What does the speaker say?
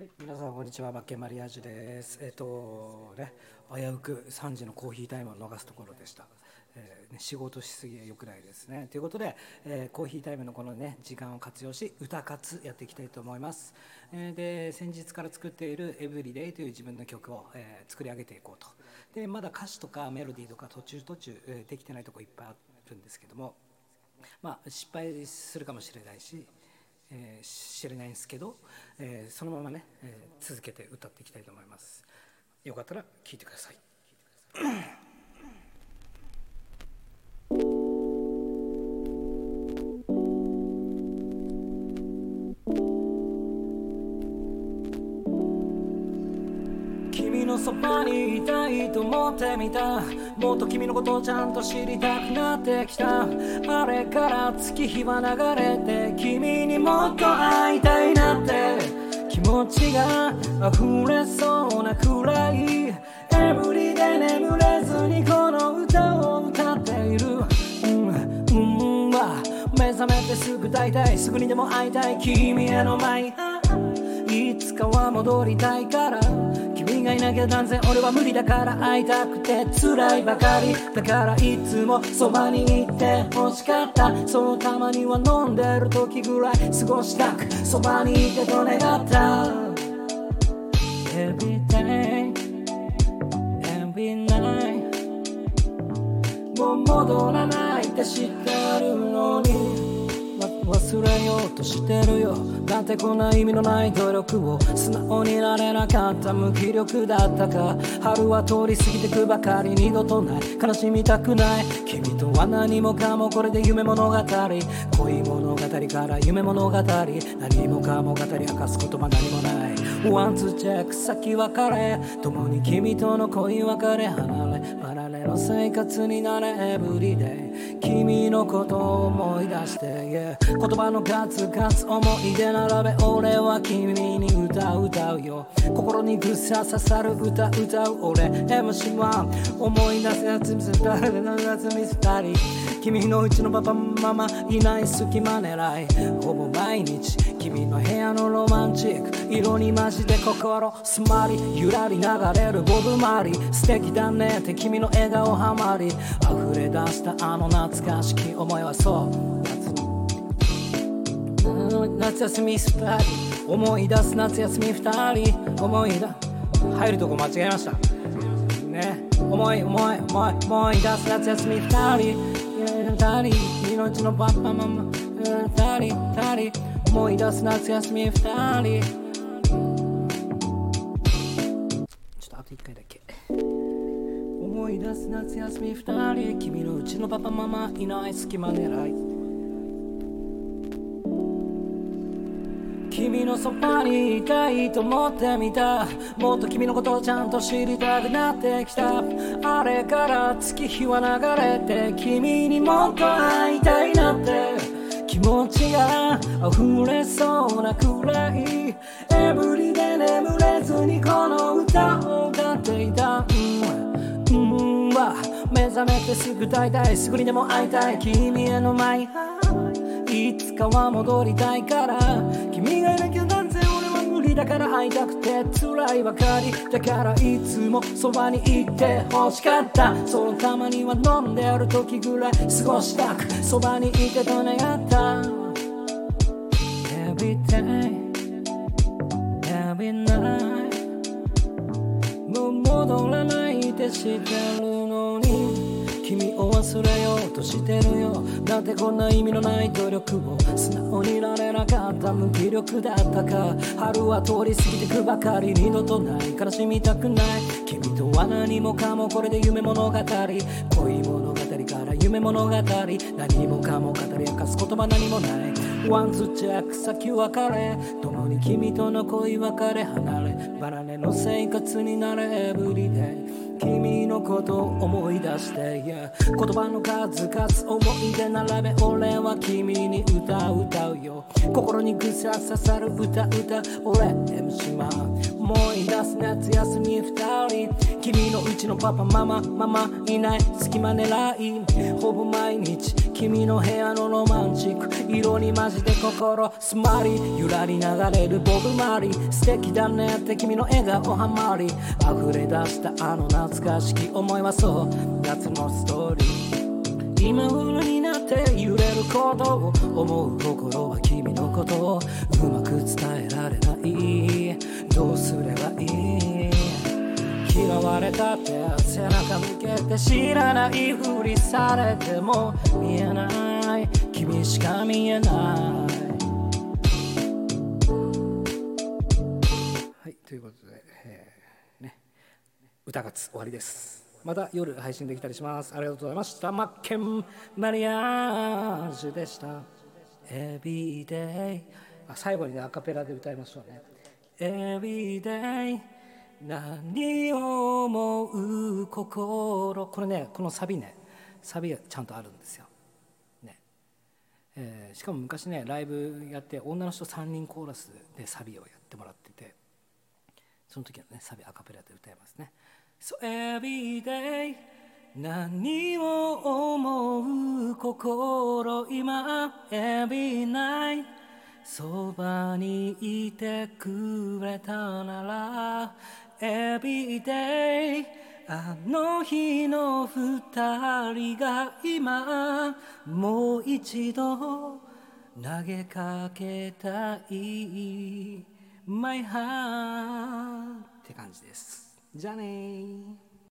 はい、皆さんこんにちは、マッケンマリアージュです。えっ、とね、危うく3時のコーヒータイムを逃すところでした。えー、仕事しすぎは良くないですね。ということで、えーコーヒータイムのこのね時間を活用し歌活やっていきたいと思います。えーで先日から作っているエブリデイという自分の曲を、えー作り上げていこうと。でまだ歌詞とかメロディーとか途中途中、えーできてないとこいっぱいあるんですけども、まあ失敗するかもしれないし。えー知れないんですけど、えーそのままね、えー続けて歌っていきたいと思います。よかったら聴いてください。君のそばにいたい。思ってみた。もっと君のことをちゃんと知りたくなってきた。あれから月日は流れて君にもっと会いたいなって。気持ちが溢れそうなくらい。エブリで眠れずにこの歌を歌っている。うん。うん。わ目覚めてすぐ大体すぐにでも会いたい君への前いつかは戻りたいからがいなきゃ断然俺は無理だから会いたくて辛いばかり。だからいつもそばにいて欲しかった。そうたまには飲んでる時ぐらい過ごしたくそばにいてと願った。Every day Every night もう戻らないって知って忘れようとしてるよ。だってこんな意味のない努力を素直になれなかった無気力だったか。春は通り過ぎてくばかり二度とない。悲しみたくない。君とは何もかもこれで夢物語。恋物語から夢物語。何もかも語り明かす言葉何もない。ワンツーチェック先別れ。共に君との恋別れ離れ。離れの生活になれ。エブリデイ君のことを思い出して、yeah 言葉の数々思い出並べ俺は君に歌う歌うよ。心にぐさ刺さる歌歌う俺。MC1 思い出すやつ見せたりやつ見せたり。君のうちのパパママいない隙間狙い。ほぼ毎日君の部屋のロマンチック。色に混じって心詰まりゆらり流れる。ボブマリ素敵だねって君の笑顔ハマり。溢れ出したあの懐かしき思いはそう。夏休みスパリ思い出す夏休み二人思い出入るとこ間違えましたね思い思い思い思い出す夏休み二人二人命のパパママ二人二人思い出す夏休み二人ちょっとあと一回だけ思い出す夏休み二人。君のうちのパパママいない隙間狙い。君のそばにいたいと思ってみた。もっと君のことをちゃんと知りたくなってきた。あれから月日は流れて君にもっと会いたいなって。気持ちが溢れそうなくらい。エブリで眠れずにこの歌を歌っていた。うん。うん。わ目覚めてすぐ大体すぐにでも会いたい。君への前いつかは戻りたいから。君がいなきゃ断然俺は無理だから会いたくて？辛いばかり。だからいつもそばにいて欲しかった。そのたまには飲んである時ぐらい過ごしたく。そばにいてと願った。Every day Every night もう戻らないって知ってるのに。君を忘れようとしてるよ。だってこんな意味のない努力を素直になれなかった無気力だったか。春は通り過ぎてくばかり二度とない。悲しみたくない。君とは何もかもこれで夢物語。恋物語から夢物語。何もかも語り明かす言葉何もない。ワンツーチェック先別れ。共に君との恋別れ離れ。離れの生活になれ。エブリデイ君のことを思い出して yeah 言葉の数々思い出並べ俺は君に歌う歌うよ。心にぐさ刺さる歌歌俺 MC マ。ン思い出す夏休み二人。君のうちのパパママママいない。隙間狙い。ほぼ毎日。君の部屋のロマンチック。色に混じって心スマリゆらり流れるボブマリ素敵だねって君の笑顔はまり。溢れ出したあの懐かしき思いはそう。夏のストーリー。今頃になって揺れることを思う心は君のことを。うまく伝えられない。どうすればいい？嫌われたって背中向けて知らない。ふりされても見えない。君しか見えないはいということで、えーね、歌がつ終わりです。また夜配信できたりします。ありがとうございましたマッケンマリアージュでした。エビデイあ最後にねアカペラで歌いましょうね。エビデイ何を思う心。これねこのサビねサビがちゃんとあるんですよ、えー、しかも昔ねライブやって女の人3人コーラスでサビをやってもらっててその時のねサビアカペラで歌いますね。So every day 何を思う心今 Every night そばにいてくれたなら Every day あの日の二人が今もう一度投げかけたい。My heart って感じです。じゃあね